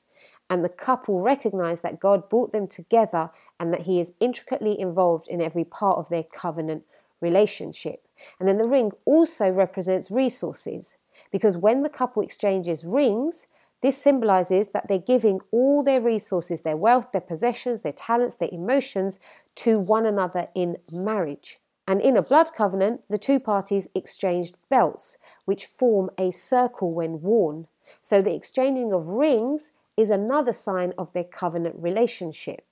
And the couple recognize that God brought them together and that He is intricately involved in every part of their covenant relationship. And then the ring also represents resources because when the couple exchanges rings, this symbolizes that they're giving all their resources, their wealth, their possessions, their talents, their emotions to one another in marriage. And in a blood covenant, the two parties exchanged belts, which form a circle when worn. So the exchanging of rings is another sign of their covenant relationship.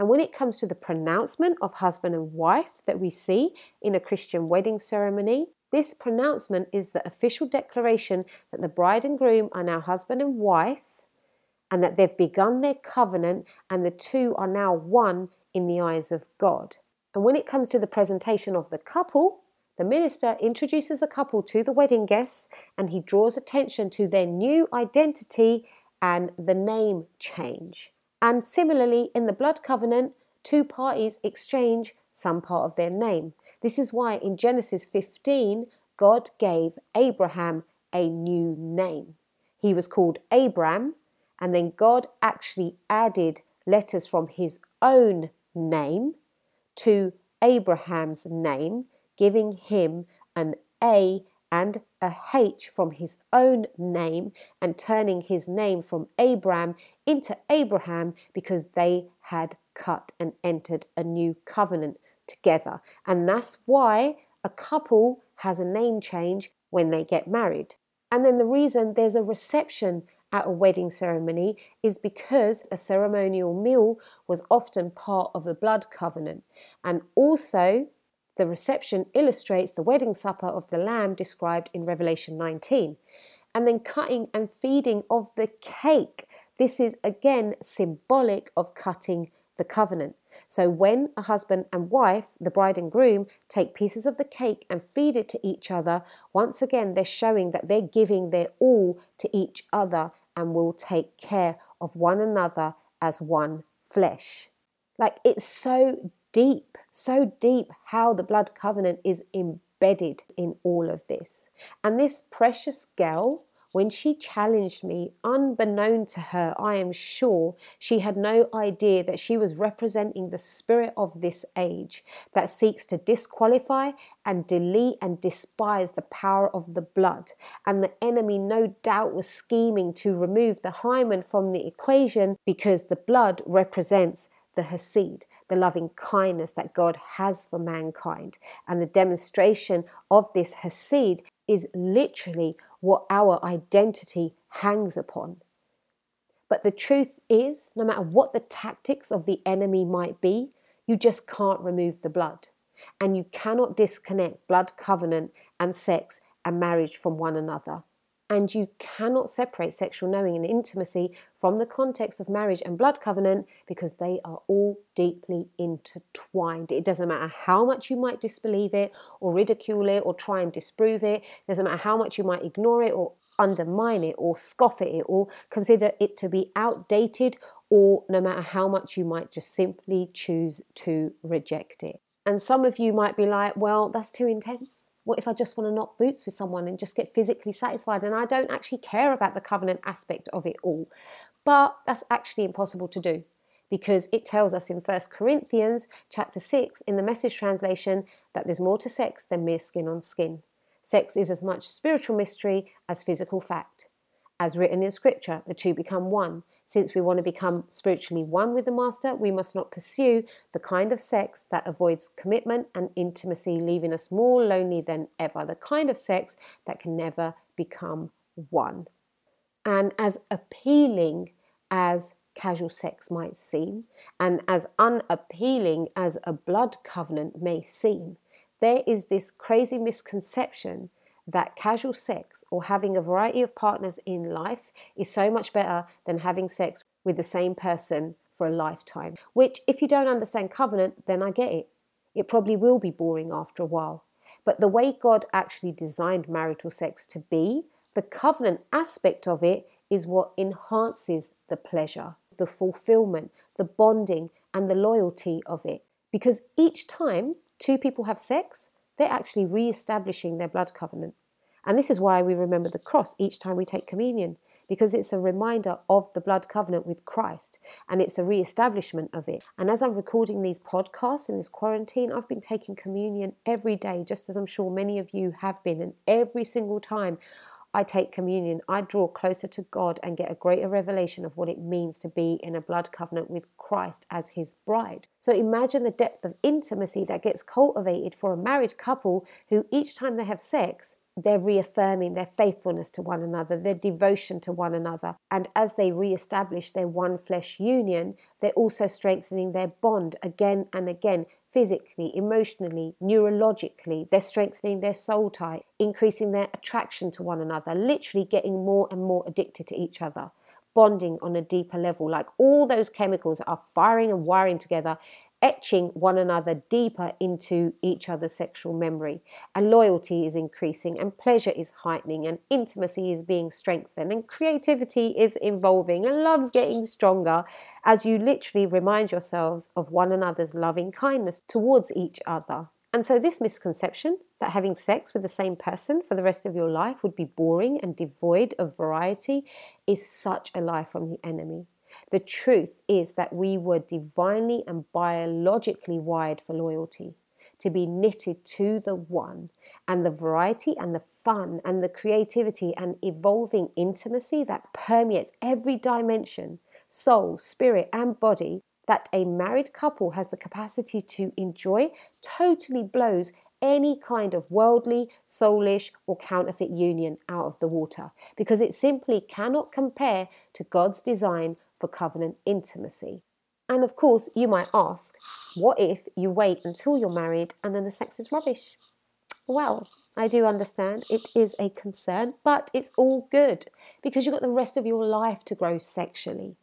And when it comes to the pronouncement of husband and wife that we see in a Christian wedding ceremony, this pronouncement is the official declaration that the bride and groom are now husband and wife and that they've begun their covenant and the two are now one in the eyes of God. And when it comes to the presentation of the couple, the minister introduces the couple to the wedding guests and he draws attention to their new identity and the name change. And similarly, in the blood covenant, two parties exchange some part of their name. This is why in Genesis 15, God gave Abraham a new name. He was called Abram, and then God actually added letters from his own name to Abraham's name, giving him an A and a H from his own name and turning his name from Abram into Abraham because they had cut and entered a new covenant together. And that's why a couple has a name change when they get married. And then the reason there's a reception at a wedding ceremony is because a ceremonial meal was often part of a blood covenant. And also, the reception illustrates the wedding supper of the Lamb described in Revelation 19. And then cutting and feeding of the cake. This is again symbolic of cutting the covenant. So when a husband and wife, the bride and groom, take pieces of the cake and feed it to each other, once again they're showing that they're giving their all to each other and will take care of one another as one flesh. Like it's so deep, so deep how the blood covenant is embedded in all of this. And this precious girl when she challenged me, unbeknown to her, I am sure she had no idea that she was representing the spirit of this age that seeks to disqualify and delete and despise the power of the blood. And the enemy, no doubt, was scheming to remove the hymen from the equation because the blood represents the Hesed, the loving kindness that God has for mankind. And the demonstration of this Hesed is literally what our identity hangs upon. But the truth is, no matter what the tactics of the enemy might be, you just can't remove the blood. And you cannot disconnect blood covenant and sex and marriage from one another. And you cannot separate sexual knowing and intimacy from the context of marriage and blood covenant because they are all deeply intertwined. It doesn't matter how much you might disbelieve it or ridicule it or try and disprove it, it doesn't matter how much you might ignore it or undermine it or scoff at it or consider it to be outdated or no matter how much you might just simply choose to reject it. And some of you might be like, well, that's too intense. What if I just want to knock boots with someone and just get physically satisfied and I don't actually care about the covenant aspect of it all? But that's actually impossible to do because it tells us in 1 Corinthians chapter 6 in the message translation that there's more to sex than mere skin on skin. Sex is as much spiritual mystery as physical fact. As written in scripture, the two become one. Since we want to become spiritually one with the Master, we must not pursue the kind of sex that avoids commitment and intimacy, leaving us more lonely than ever. The kind of sex that can never become one. And as appealing as casual sex might seem, and as unappealing as a blood covenant may seem, there is this crazy misconception that casual sex or having a variety of partners in life is so much better than having sex with the same person for a lifetime. Which, if you don't understand covenant, then I get it. It probably will be boring after a while. But the way God actually designed marital sex to be, the covenant aspect of it is what enhances the pleasure, the fulfillment, the bonding, and the loyalty of it. Because each time two people have sex, they're actually re establishing their blood covenant. And this is why we remember the cross each time we take communion, because it's a reminder of the blood covenant with Christ and it's a re establishment of it. And as I'm recording these podcasts in this quarantine, I've been taking communion every day, just as I'm sure many of you have been. And every single time I take communion, I draw closer to God and get a greater revelation of what it means to be in a blood covenant with Christ as his bride. So imagine the depth of intimacy that gets cultivated for a married couple who each time they have sex, they're reaffirming their faithfulness to one another, their devotion to one another. And as they re-establish their one flesh union, they're also strengthening their bond again and again, physically, emotionally, neurologically. They're strengthening their soul tie, increasing their attraction to one another, literally getting more and more addicted to each other bonding on a deeper level. Like all those chemicals are firing and wiring together etching one another deeper into each other's sexual memory. And loyalty is increasing, and pleasure is heightening, and intimacy is being strengthened, and creativity is evolving, and love's getting stronger as you literally remind yourselves of one another's loving kindness towards each other. And so, this misconception that having sex with the same person for the rest of your life would be boring and devoid of variety is such a lie from the enemy. The truth is that we were divinely and biologically wired for loyalty, to be knitted to the one, and the variety and the fun and the creativity and evolving intimacy that permeates every dimension soul, spirit, and body that a married couple has the capacity to enjoy totally blows any kind of worldly, soulish, or counterfeit union out of the water because it simply cannot compare to God's design for covenant intimacy. And of course, you might ask, what if you wait until you're married and then the sex is rubbish? Well, I do understand it is a concern, but it's all good because you've got the rest of your life to grow sexually.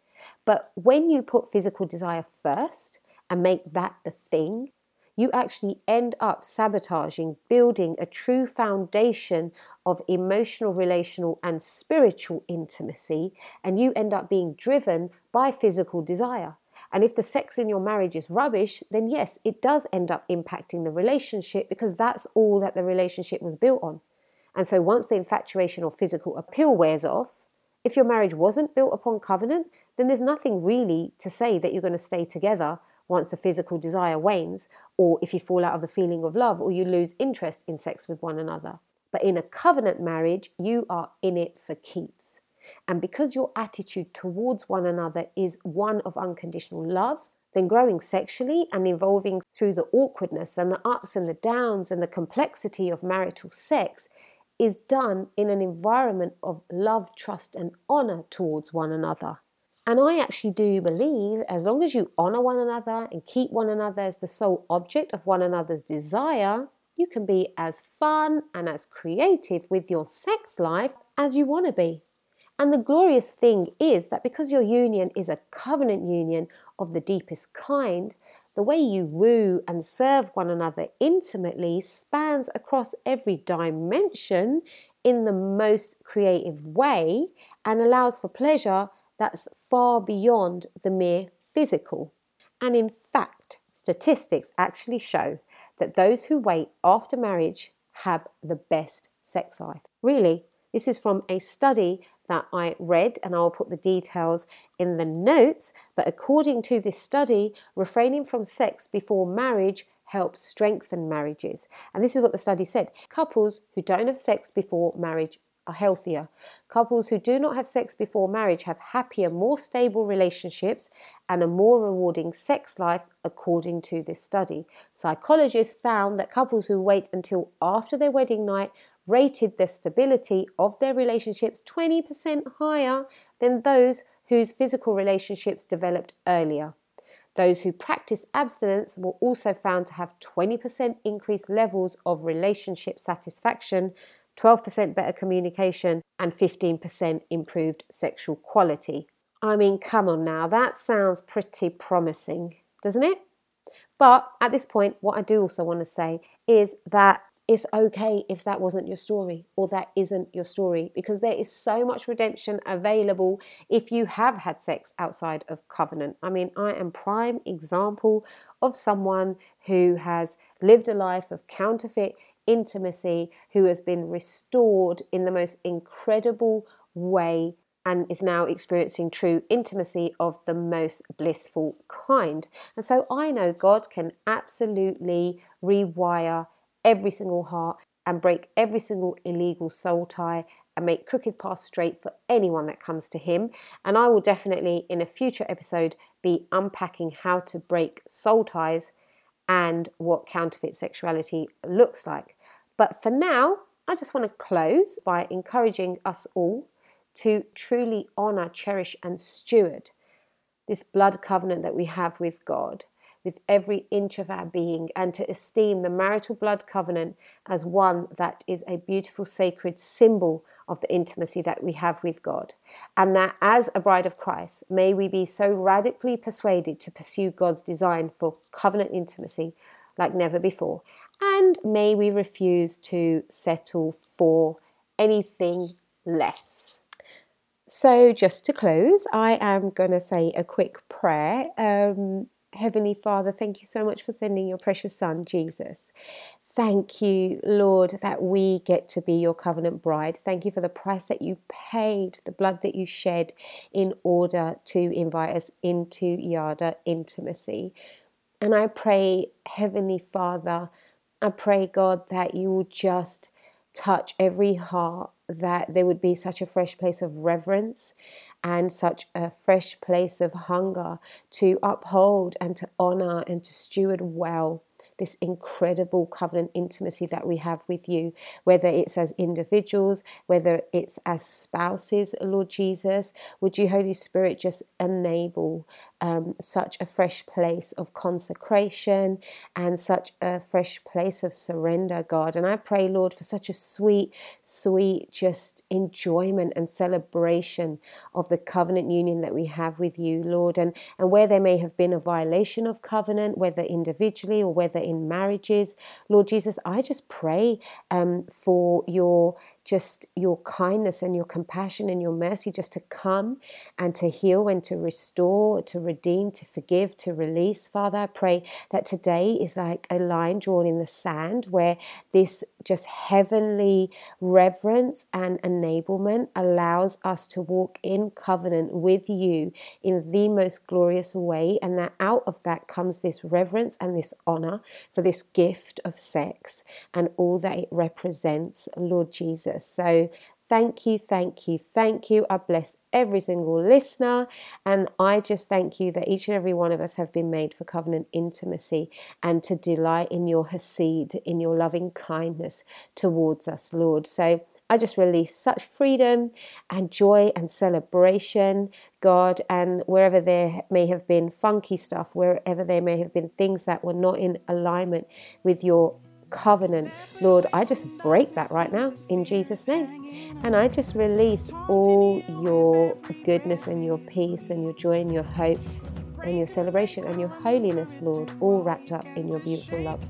But when you put physical desire first and make that the thing, you actually end up sabotaging building a true foundation of emotional, relational, and spiritual intimacy, and you end up being driven by physical desire. And if the sex in your marriage is rubbish, then yes, it does end up impacting the relationship because that's all that the relationship was built on. And so once the infatuation or physical appeal wears off, if your marriage wasn't built upon covenant, then there's nothing really to say that you're going to stay together once the physical desire wanes, or if you fall out of the feeling of love, or you lose interest in sex with one another. But in a covenant marriage, you are in it for keeps. And because your attitude towards one another is one of unconditional love, then growing sexually and evolving through the awkwardness and the ups and the downs and the complexity of marital sex is done in an environment of love, trust, and honor towards one another. And I actually do believe as long as you honor one another and keep one another as the sole object of one another's desire, you can be as fun and as creative with your sex life as you want to be. And the glorious thing is that because your union is a covenant union of the deepest kind, the way you woo and serve one another intimately spans across every dimension in the most creative way and allows for pleasure that's far beyond the mere physical. And in fact, statistics actually show that those who wait after marriage have the best sex life. Really, this is from a study that I read, and I'll put the details in the notes. But according to this study, refraining from sex before marriage helps strengthen marriages. And this is what the study said couples who don't have sex before marriage are healthier. Couples who do not have sex before marriage have happier, more stable relationships and a more rewarding sex life, according to this study. Psychologists found that couples who wait until after their wedding night rated the stability of their relationships 20% higher than those whose physical relationships developed earlier. Those who practice abstinence were also found to have 20% increased levels of relationship satisfaction, 12% better communication, and 15% improved sexual quality. I mean, come on now, that sounds pretty promising, doesn't it? But at this point, what I do also want to say is that it's okay if that wasn't your story or that isn't your story because there is so much redemption available if you have had sex outside of covenant. I mean, I am prime example of someone who has lived a life of counterfeit intimacy, who has been restored in the most incredible way and is now experiencing true intimacy of the most blissful kind. And so I know God can absolutely rewire every single heart and break every single illegal soul tie and make crooked paths straight for anyone that comes to him. And I will definitely, in a future episode, be unpacking how to break soul ties and what counterfeit sexuality looks like. But for now, I just want to close by encouraging us all to truly honor, cherish, and steward this blood covenant that we have with God with every inch of our being and to esteem the marital blood covenant as one that is a beautiful, sacred symbol of the intimacy that we have with God. And that as a bride of Christ, may we be so radically persuaded to pursue God's design for covenant intimacy like never before. And may we refuse to settle for anything less. So, just to close, I am going to say a quick prayer. Um, Heavenly Father, thank you so much for sending your precious Son, Jesus. Thank you, Lord, that we get to be your covenant bride. Thank you for the price that you paid, the blood that you shed in order to invite us into Yada intimacy. And I pray, Heavenly Father, I pray, God, that you will just touch every heart, that there would be such a fresh place of reverence and such a fresh place of hunger to uphold and to honor and to steward well this incredible covenant intimacy that we have with you, whether it's as individuals, whether it's as spouses, Lord Jesus. Would you, Holy Spirit, just enable um, such a fresh place of consecration and such a fresh place of surrender, God? And I pray, Lord, for such a sweet, sweet, just enjoyment and celebration of the covenant union that we have with you, Lord. And, and where there may have been a violation of covenant, whether individually or whether in marriages, Lord Jesus, I just pray um, for your just your kindness and your compassion and your mercy just to come and to heal and to restore, to redeem, to forgive, to release. Father, I pray that today is like a line drawn in the sand where this just heavenly reverence and enablement allows us to walk in covenant with you in the most glorious way. And that out of that comes this reverence and this honor for this gift of sex and all that it represents, Lord Jesus. So Thank you, thank you, thank you. I bless every single listener. And I just thank you that each and every one of us have been made for covenant intimacy and to delight in your Hesed, in your loving kindness towards us, Lord. So I just release such freedom and joy and celebration, God. And wherever there may have been funky stuff, wherever there may have been things that were not in alignment with your covenant. Lord, I just break that right now in Jesus' name. And I just release all your goodness and your peace and your joy and your hope and your celebration and your holiness, Lord, all wrapped up in your beautiful love.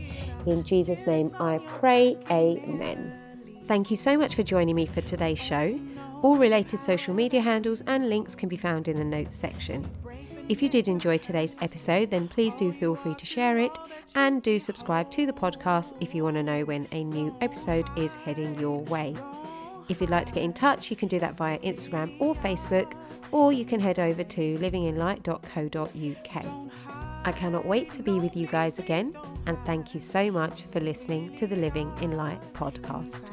In Jesus' name I pray, Amen. Thank you so much for joining me for today's show. All related social media handles and links can be found in the notes section. If you did enjoy today's episode, then please do feel free to share it and do subscribe to the podcast if you want to know when a new episode is heading your way. If you'd like to get in touch, you can do that via Instagram or Facebook, or you can head over to livinginlight.co.uk. I cannot wait to be with you guys again, and thank you so much for listening to the Living in Light podcast.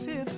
fearful